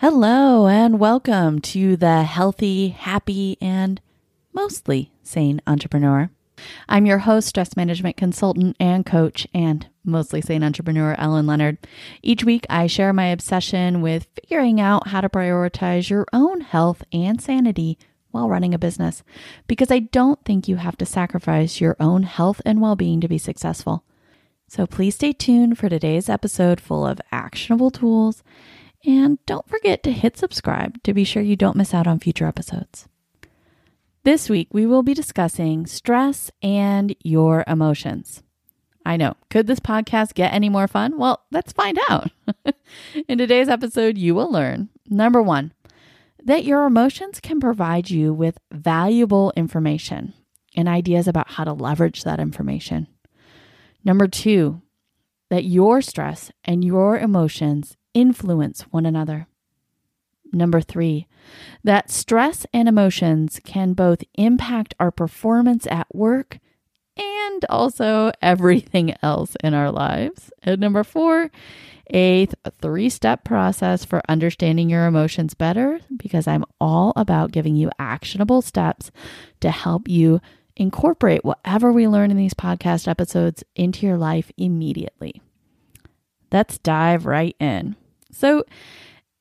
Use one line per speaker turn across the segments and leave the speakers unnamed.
Hello, and welcome to the Healthy, Happy, and Mostly Sane Entrepreneur. I'm your host, stress management consultant and coach, and mostly sane entrepreneur, Ellen Leonard. Each week, I share my obsession with figuring out how to prioritize your own health and sanity while running a business, because I don't think you have to sacrifice your own health and well being to be successful. So please stay tuned for today's episode full of actionable tools and don't forget to hit subscribe to be sure you don't miss out on future episodes. This week, we will be discussing stress and your emotions. I know. Could this podcast get any more fun? Well, let's find out. In today's episode, you will learn number one, that your emotions can provide you with valuable information and ideas about how to leverage that information. Number two, that your stress and your emotions influence one another. Number three, that stress and emotions can both impact our performance at work and also everything else in our lives. And number four, a three step process for understanding your emotions better because I'm all about giving you actionable steps to help you incorporate whatever we learn in these podcast episodes into your life immediately. Let's dive right in. So,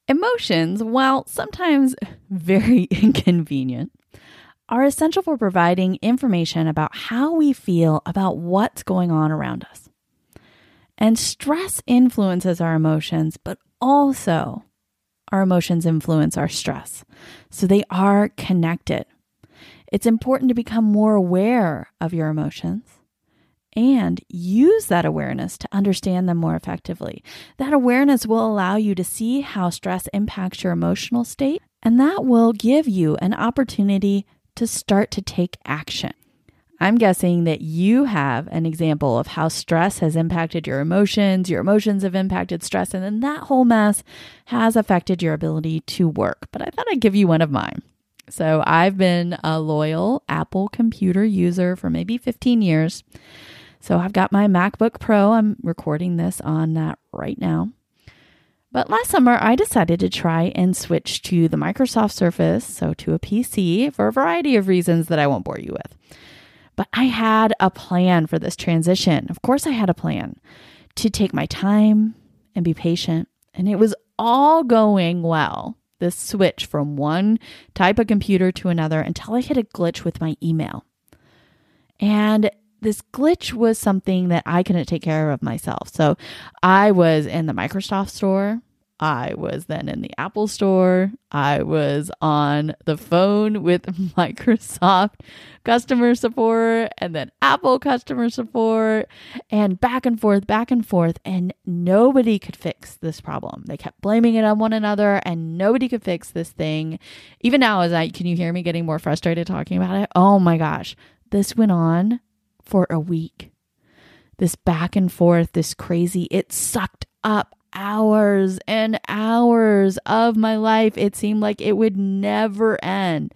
emotions, while sometimes very inconvenient, are essential for providing information about how we feel about what's going on around us. And stress influences our emotions, but also our emotions influence our stress. So they are connected. It's important to become more aware of your emotions and use that awareness to understand them more effectively. That awareness will allow you to see how stress impacts your emotional state, and that will give you an opportunity to start to take action. I'm guessing that you have an example of how stress has impacted your emotions, your emotions have impacted stress, and then that whole mess has affected your ability to work. But I thought I'd give you one of mine. So I've been a loyal Apple computer user for maybe 15 years. So I've got my MacBook Pro. I'm recording this on that right now. But last summer, I decided to try and switch to the Microsoft Surface, so to a PC, for a variety of reasons that I won't bore you with. But I had a plan for this transition. Of course, I had a plan to take my time and be patient. And it was all going well, this switch from one type of computer to another until I hit a glitch with my email. And this glitch was something that I couldn't take care of myself. So I was in the Microsoft store. I was then in the Apple store. I was on the phone with Microsoft customer support and then Apple customer support and back and forth, back and forth. And nobody could fix this problem. They kept blaming it on one another and nobody could fix this thing. Even now, as I can you hear me getting more frustrated talking about it? Oh my gosh. This went on for a week. This back and forth, this crazy, it sucked up hours and hours of my life. It seemed like it would never end.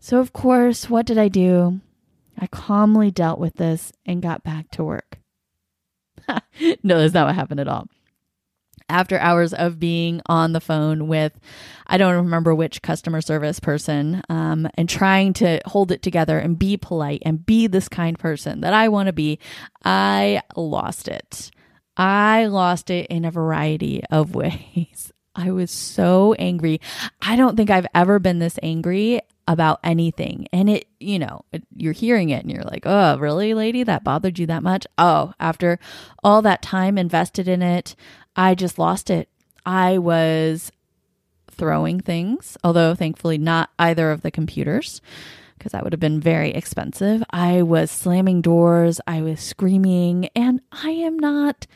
So, of course, what did I do? I calmly dealt with this and got back to work. no, that's not what happened at all after hours of being on the phone with, I don't remember which customer service person, um, and trying to hold it together and be polite and be this kind person that I want to be, I lost it. I lost it in a variety of ways. I was so angry. I don't think I've ever been this angry about anything. And it, you know, it, you're hearing it and you're like, oh, really, lady? That bothered you that much? Oh, after all that time invested in it, I just lost it. I was throwing things, although thankfully not either of the computers because that would have been very expensive. I was slamming doors, I was screaming, and I am not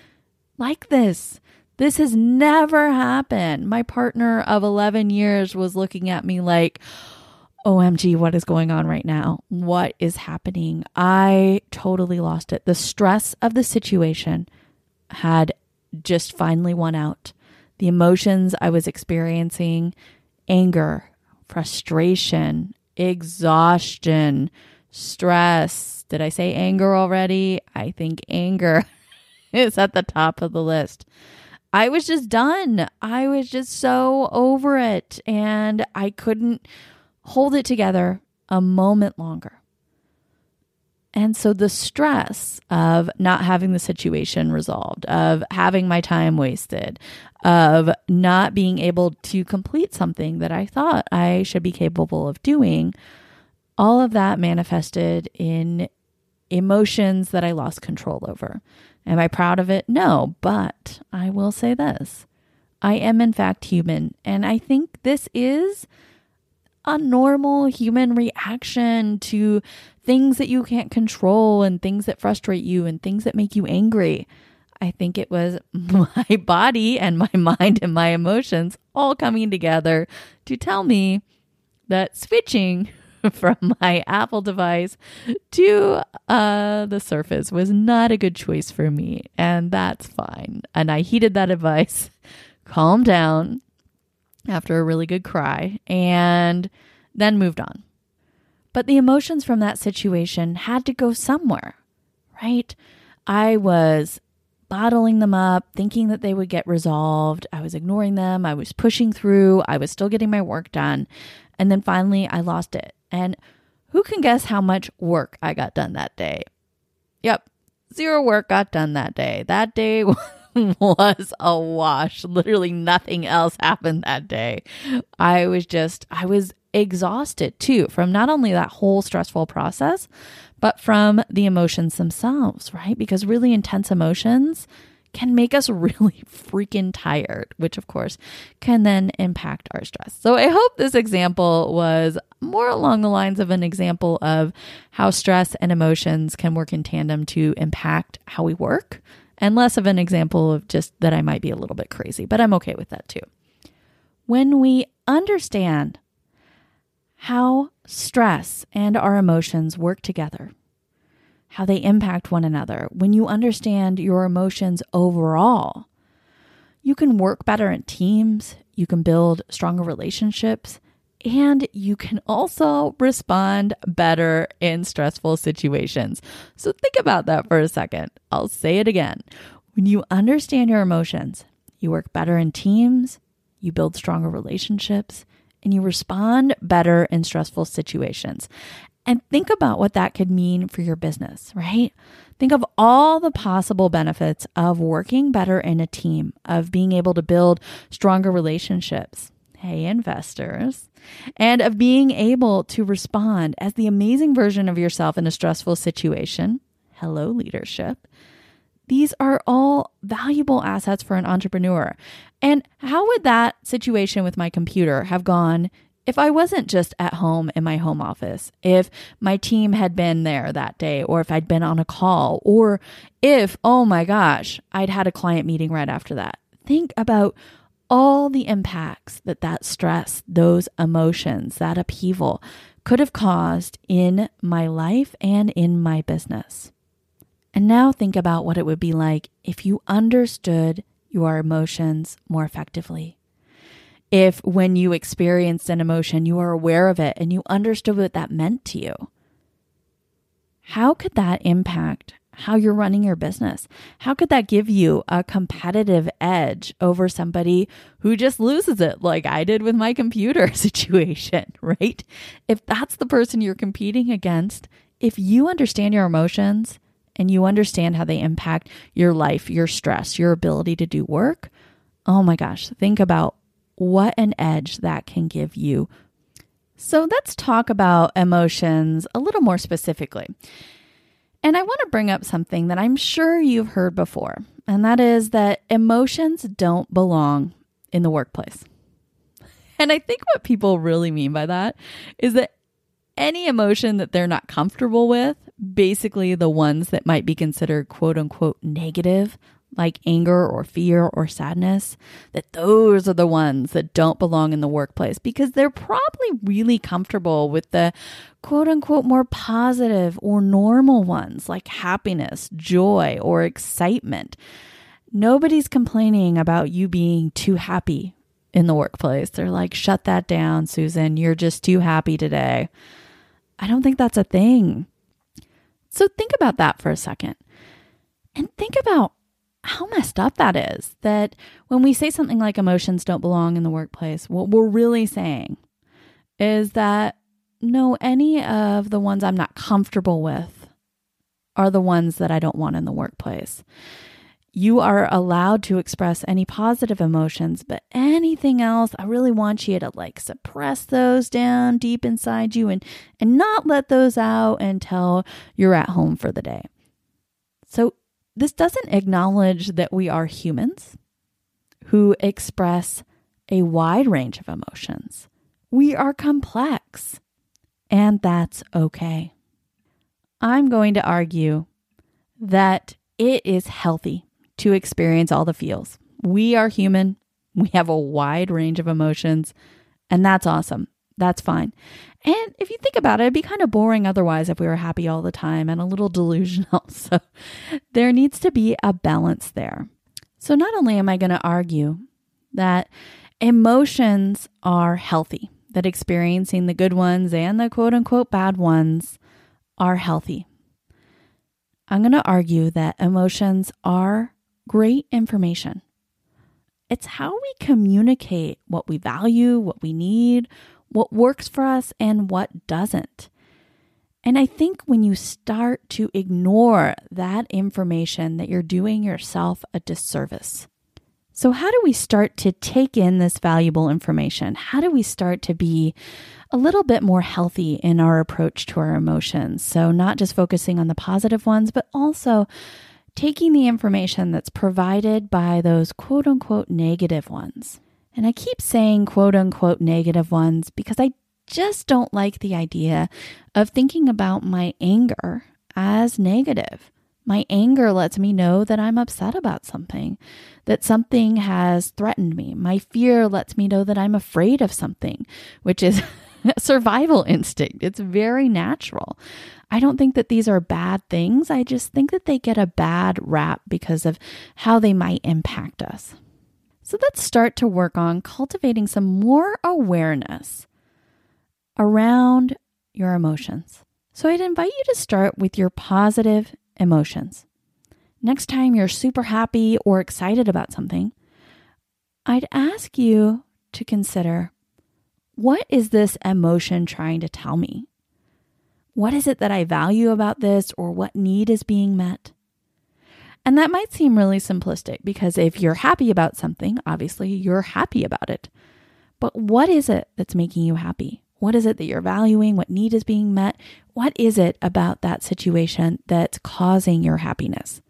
like this. This has never happened. My partner of 11 years was looking at me like, OMG, what is going on right now? What is happening? I totally lost it. The stress of the situation had just finally won out. The emotions I was experiencing anger, frustration, exhaustion, stress. Did I say anger already? I think anger is at the top of the list. I was just done. I was just so over it and I couldn't hold it together a moment longer. And so the stress of not having the situation resolved, of having my time wasted, of not being able to complete something that I thought I should be capable of doing, all of that manifested in emotions that I lost control over. Am I proud of it? No, but I will say this I am, in fact, human. And I think this is a normal human reaction to things that you can't control and things that frustrate you and things that make you angry. I think it was my body and my mind and my emotions all coming together to tell me that switching from my Apple device to uh, the Surface was not a good choice for me. And that's fine. And I heeded that advice, calmed down, after a really good cry and then moved on. But the emotions from that situation had to go somewhere, right? I was bottling them up, thinking that they would get resolved. I was ignoring them. I was pushing through. I was still getting my work done. And then finally, I lost it. And who can guess how much work I got done that day? Yep, zero work got done that day. That day was a wash. Literally nothing else happened that day. I was just, I was exhausted too from not only that whole stressful process, but from the emotions themselves, right? Because really intense emotions can make us really freaking tired, which of course can then impact our stress. So I hope this example was more along the lines of an example of how stress and emotions can work in tandem to impact how we work and less of an example of just that I might be a little bit crazy, but I'm okay with that too. When we understand how stress and our emotions work together, how they impact one another, when you understand your emotions overall, you can work better in teams, you can build stronger relationships, and you can also respond better in stressful situations. So think about that for a second. I'll say it again. When you understand your emotions, you work better in teams, you build stronger relationships, and you respond better in stressful situations. And think about what that could mean for your business, right? Think of all the possible benefits of working better in a team, of being able to build stronger relationships hey, investors, and of being able to respond as the amazing version of yourself in a stressful situation. Hello, leadership. These are all valuable assets for an entrepreneur. And how would that situation with my computer have gone if I wasn't just at home in my home office, if my team had been there that day, or if I'd been on a call, or if, oh my gosh, I'd had a client meeting right after that. Think about all the impacts that that stress, those emotions, that upheaval could have caused in my life and in my business. And now think about what it would be like if you understood your emotions more effectively. If when you experienced an emotion, you were aware of it and you understood what that meant to you. How could that impact how you're running your business. How could that give you a competitive edge over somebody who just loses it, like I did with my computer situation, right? If that's the person you're competing against, if you understand your emotions and you understand how they impact your life, your stress, your ability to do work, oh my gosh, think about what an edge that can give you. So let's talk about emotions a little more specifically. And I want to bring up something that I'm sure you've heard before, and that is that emotions don't belong in the workplace. And I think what people really mean by that is that any emotion that they're not comfortable with, basically the ones that might be considered quote unquote negative, like anger or fear or sadness, that those are the ones that don't belong in the workplace because they're probably really comfortable with the quote unquote more positive or normal ones like happiness, joy, or excitement. Nobody's complaining about you being too happy in the workplace. They're like, shut that down, Susan. You're just too happy today. I don't think that's a thing. So think about that for a second and think about how messed up that is. That when we say something like emotions don't belong in the workplace, what we're really saying is that no, any of the ones I'm not comfortable with are the ones that I don't want in the workplace. You are allowed to express any positive emotions, but anything else, I really want you to like suppress those down deep inside you and and not let those out until you're at home for the day. So this doesn't acknowledge that we are humans who express a wide range of emotions. We are complex, and that's okay. I'm going to argue that it is healthy to experience all the feels. We are human, we have a wide range of emotions, and that's awesome. That's fine. And if you think about it, it'd be kind of boring otherwise if we were happy all the time and a little delusional. So there needs to be a balance there. So not only am I going to argue that emotions are healthy, that experiencing the good ones and the quote unquote bad ones are healthy. I'm going to argue that emotions are great information. It's how we communicate what we value, what we need, what works for us and what doesn't. And I think when you start to ignore that information, that you're doing yourself a disservice. So, how do we start to take in this valuable information? How do we start to be a little bit more healthy in our approach to our emotions? So, not just focusing on the positive ones, but also taking the information that's provided by those quote unquote negative ones. And I keep saying quote unquote negative ones because I just don't like the idea of thinking about my anger as negative. My anger lets me know that I'm upset about something, that something has threatened me. My fear lets me know that I'm afraid of something, which is a survival instinct. It's very natural. I don't think that these are bad things. I just think that they get a bad rap because of how they might impact us. So let's start to work on cultivating some more awareness around your emotions. So I'd invite you to start with your positive emotions. Next time you're super happy or excited about something, I'd ask you to consider what is this emotion trying to tell me? What is it that I value about this or what need is being met? And that might seem really simplistic because if you're happy about something, obviously you're happy about it. But what is it that's making you happy? What is it that you're valuing? What need is being met? What is it about that situation that's causing your happiness?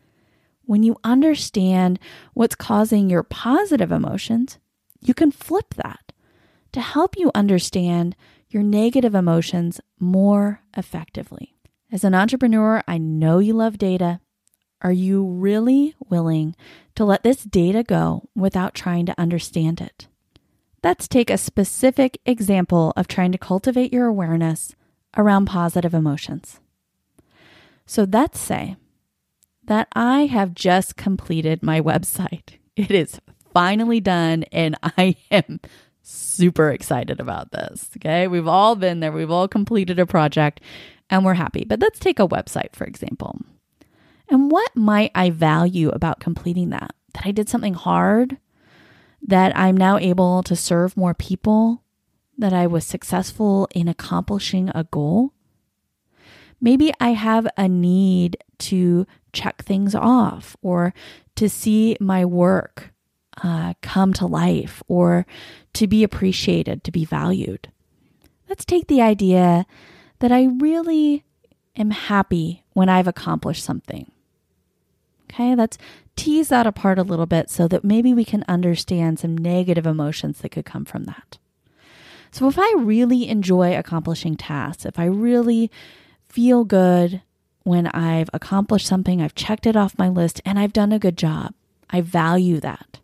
When you understand what's causing your positive emotions, you can flip that to help you understand your negative emotions more effectively. As an entrepreneur, I know you love data are you really willing to let this data go without trying to understand it? Let's take a specific example of trying to cultivate your awareness around positive emotions. So let's say that I have just completed my website. It is finally done, and I am super excited about this. Okay. We've all been there, we've all completed a project, and we're happy. But let's take a website, for example. And what might I value about completing that? That I did something hard, that I'm now able to serve more people, that I was successful in accomplishing a goal. Maybe I have a need to check things off or to see my work uh, come to life or to be appreciated, to be valued. Let's take the idea that I really am happy when I've accomplished something. Okay, let's tease that apart a little bit so that maybe we can understand some negative emotions that could come from that. So, if I really enjoy accomplishing tasks, if I really feel good when I've accomplished something, I've checked it off my list, and I've done a good job, I value that.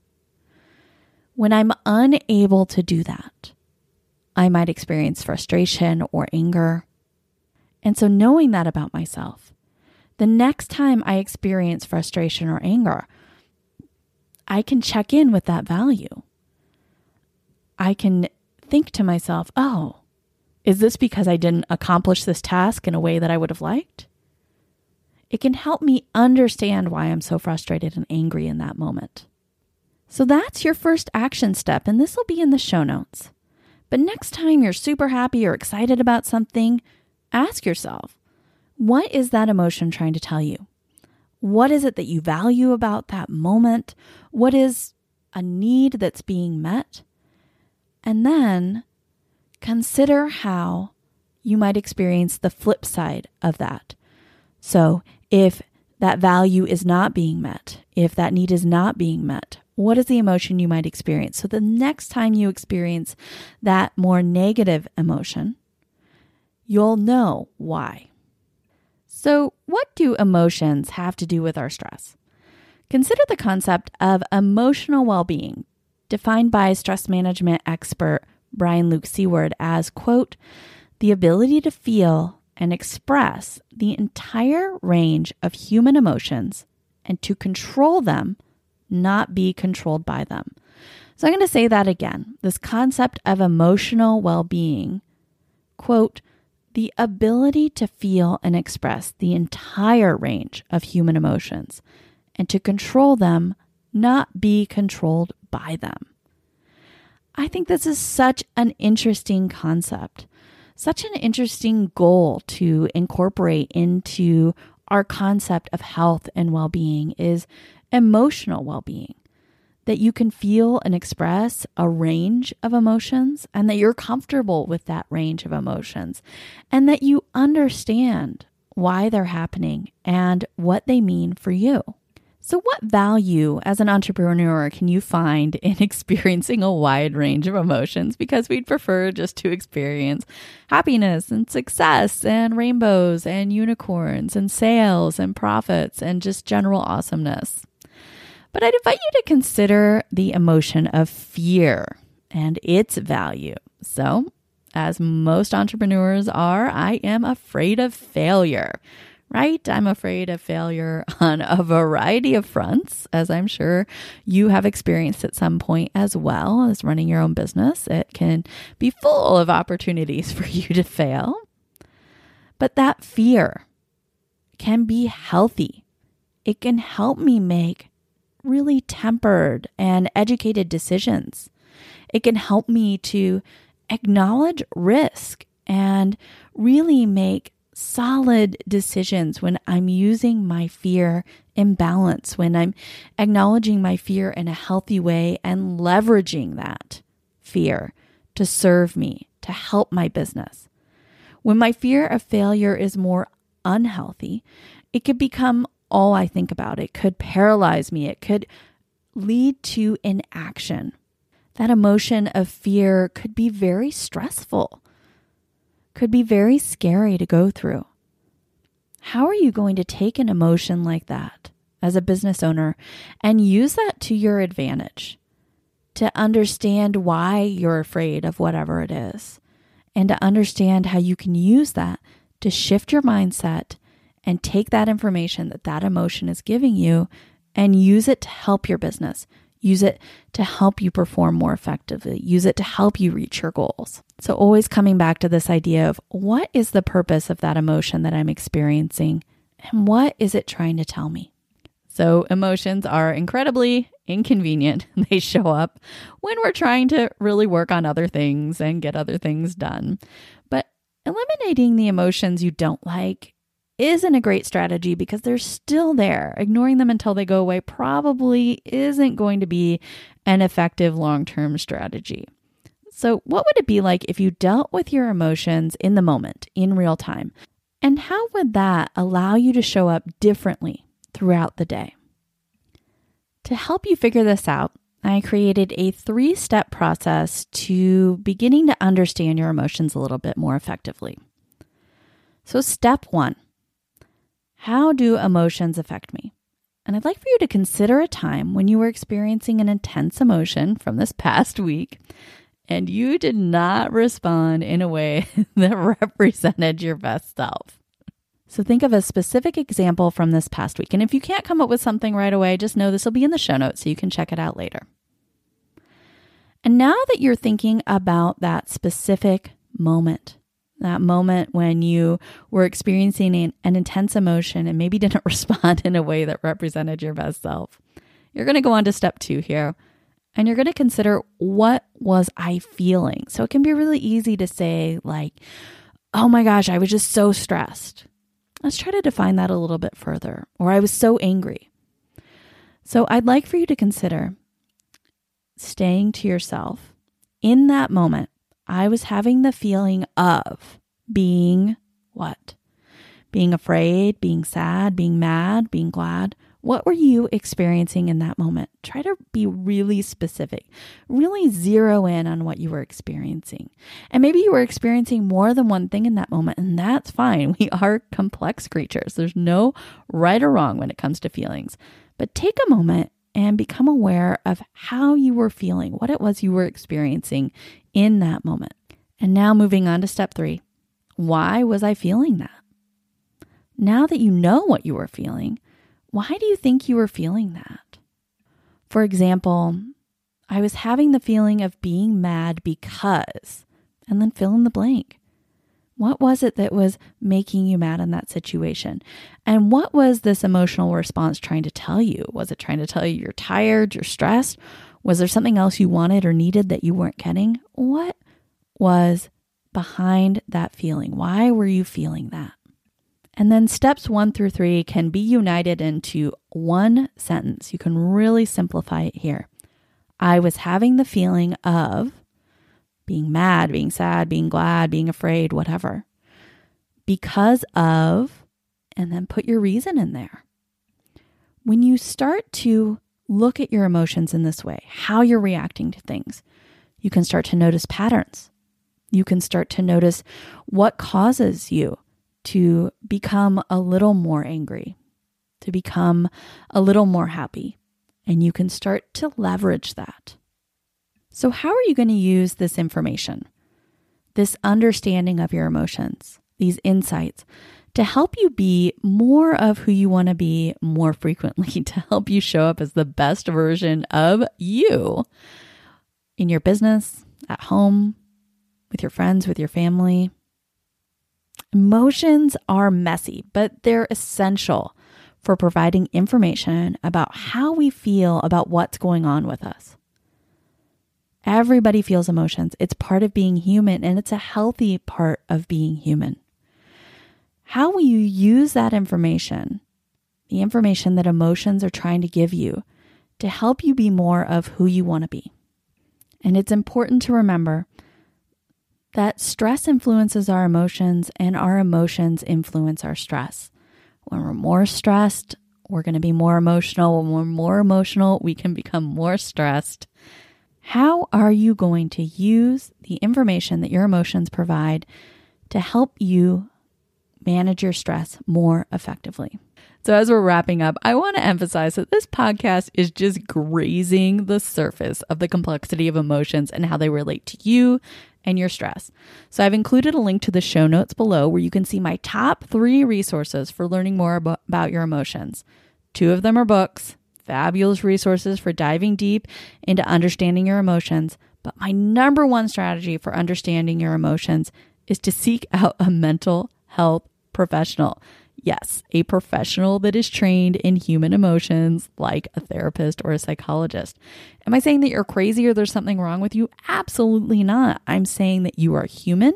When I'm unable to do that, I might experience frustration or anger. And so, knowing that about myself, the next time I experience frustration or anger, I can check in with that value. I can think to myself, oh, is this because I didn't accomplish this task in a way that I would have liked? It can help me understand why I'm so frustrated and angry in that moment. So that's your first action step, and this will be in the show notes. But next time you're super happy or excited about something, ask yourself, what is that emotion trying to tell you? What is it that you value about that moment? What is a need that's being met? And then consider how you might experience the flip side of that. So, if that value is not being met, if that need is not being met, what is the emotion you might experience? So, the next time you experience that more negative emotion, you'll know why. So, what do emotions have to do with our stress? Consider the concept of emotional well being, defined by stress management expert Brian Luke Seaward as, quote, the ability to feel and express the entire range of human emotions and to control them, not be controlled by them. So I'm going to say that again. This concept of emotional well being, quote, the ability to feel and express the entire range of human emotions and to control them, not be controlled by them. I think this is such an interesting concept, such an interesting goal to incorporate into our concept of health and well being is emotional well being that you can feel and express a range of emotions and that you're comfortable with that range of emotions and that you understand why they're happening and what they mean for you. So, what value as an entrepreneur can you find in experiencing a wide range of emotions? Because we'd prefer just to experience happiness and success and rainbows and unicorns and sales and profits and just general awesomeness. But I'd invite you to consider the emotion of fear and its value. So, as most entrepreneurs are, I am afraid of failure, right? I'm afraid of failure on a variety of fronts, as I'm sure you have experienced at some point as well as running your own business. It can be full of opportunities for you to fail. But that fear can be healthy. It can help me make really tempered and educated decisions. It can help me to acknowledge risk and really make solid decisions when I'm using my fear in balance, when I'm acknowledging my fear in a healthy way and leveraging that fear to serve me, to help my business. When my fear of failure is more unhealthy, it could become all I think about. It could paralyze me, it could lead to inaction. That emotion of fear could be very stressful, could be very scary to go through. How are you going to take an emotion like that as a business owner and use that to your advantage? To understand why you're afraid of whatever it is, and to understand how you can use that to shift your mindset and take that information that that emotion is giving you and use it to help your business. Use it to help you perform more effectively. Use it to help you reach your goals. So, always coming back to this idea of what is the purpose of that emotion that I'm experiencing and what is it trying to tell me? So, emotions are incredibly inconvenient. They show up when we're trying to really work on other things and get other things done. But eliminating the emotions you don't like isn't a great strategy because they're still there. Ignoring them until they go away probably isn't going to be an effective long term strategy. So, what would it be like if you dealt with your emotions in the moment, in real time? And how would that allow you to show up differently throughout the day? To help you figure this out, I created a three step process to beginning to understand your emotions a little bit more effectively. So, step one how do emotions affect me? And I'd like for you to consider a time when you were experiencing an intense emotion from this past week and you did not respond in a way that represented your best self. So think of a specific example from this past week. And if you can't come up with something right away, just know this will be in the show notes so you can check it out later. And now that you're thinking about that specific moment, that moment when you were experiencing an, an, intense emotion and maybe didn't respond in a way that represented your best self. You're going to go on to step two here and you're going to consider what was I feeling? So it can be really easy to say, like, oh my gosh, I was just so stressed. Let's try to define that a little bit further. Or I was so angry. So I'd like for you to consider staying to yourself in that moment I was having the feeling of being what? Being afraid, being sad, being mad, being glad. What were you experiencing in that moment? Try to be really specific, really zero in on what you were experiencing. And maybe you were experiencing more than one thing in that moment, and that's fine. We are complex creatures. There's no right or wrong when it comes to feelings. But take a moment and become aware of how you were feeling, what it was you were experiencing in that moment. And now moving on to step three why was I feeling that? Now that you know what you were feeling, why do you think you were feeling that? For example, I was having the feeling of being mad because, and then fill in the blank. What was it that was making you mad in that situation? And what was this emotional response trying to tell you? Was it trying to tell you you're tired, you're stressed? Was there something else you wanted or needed that you weren't getting? What was behind that feeling? Why were you feeling that? And then steps one through three can be united into one sentence. You can really simplify it here. I was having the feeling of being mad, being sad, being glad, being afraid, whatever. Because of, and then put your reason in there. When you start to look at your emotions in this way, how you're reacting to things, you can start to notice patterns. You can start to notice what causes you to become a little more angry, to become a little more happy. And you can start to leverage that. So, how are you going to use this information, this understanding of your emotions, these insights, to help you be more of who you want to be more frequently, to help you show up as the best version of you in your business, at home, with your friends, with your family? Emotions are messy, but they're essential for providing information about how we feel about what's going on with us. Everybody feels emotions. It's part of being human and it's a healthy part of being human. How will you use that information, the information that emotions are trying to give you, to help you be more of who you want to be? And it's important to remember that stress influences our emotions and our emotions influence our stress. When we're more stressed, we're going to be more emotional. When we're more emotional, we can become more stressed. How are you going to use the information that your emotions provide to help you manage your stress more effectively? So, as we're wrapping up, I want to emphasize that this podcast is just grazing the surface of the complexity of emotions and how they relate to you and your stress. So, I've included a link to the show notes below where you can see my top three resources for learning more about your emotions. Two of them are books, fabulous resources for diving deep into understanding your emotions. But my number one strategy for understanding your emotions is to seek out a mental health professional. Yes, a professional that is trained in human emotions, like a therapist or a psychologist. Am I saying that you're crazy or there's something wrong with you? Absolutely not. I'm saying that you are human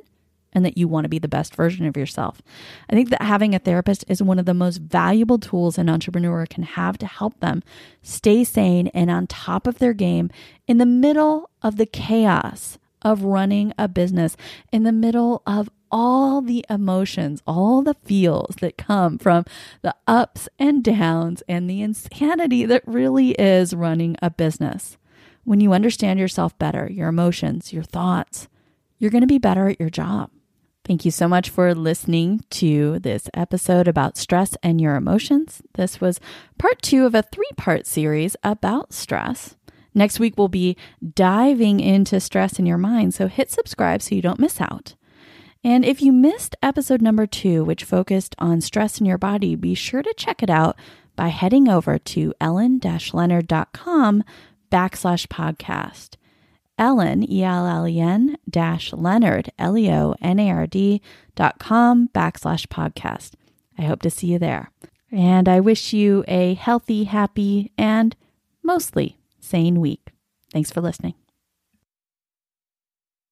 and that you want to be the best version of yourself. I think that having a therapist is one of the most valuable tools an entrepreneur can have to help them stay sane and on top of their game in the middle of the chaos of running a business, in the middle of all the emotions, all the feels that come from the ups and downs and the insanity that really is running a business. When you understand yourself better, your emotions, your thoughts, you're going to be better at your job. Thank you so much for listening to this episode about stress and your emotions. This was part two of a three part series about stress. Next week, we'll be diving into stress in your mind. So hit subscribe so you don't miss out. And if you missed episode number two, which focused on stress in your body, be sure to check it out by heading over to ellen-leonard.com backslash podcast. Ellen, E L L E N dash Leonard, L E O N A R D dot com backslash podcast. I hope to see you there. And I wish you a healthy, happy, and mostly sane week. Thanks for listening.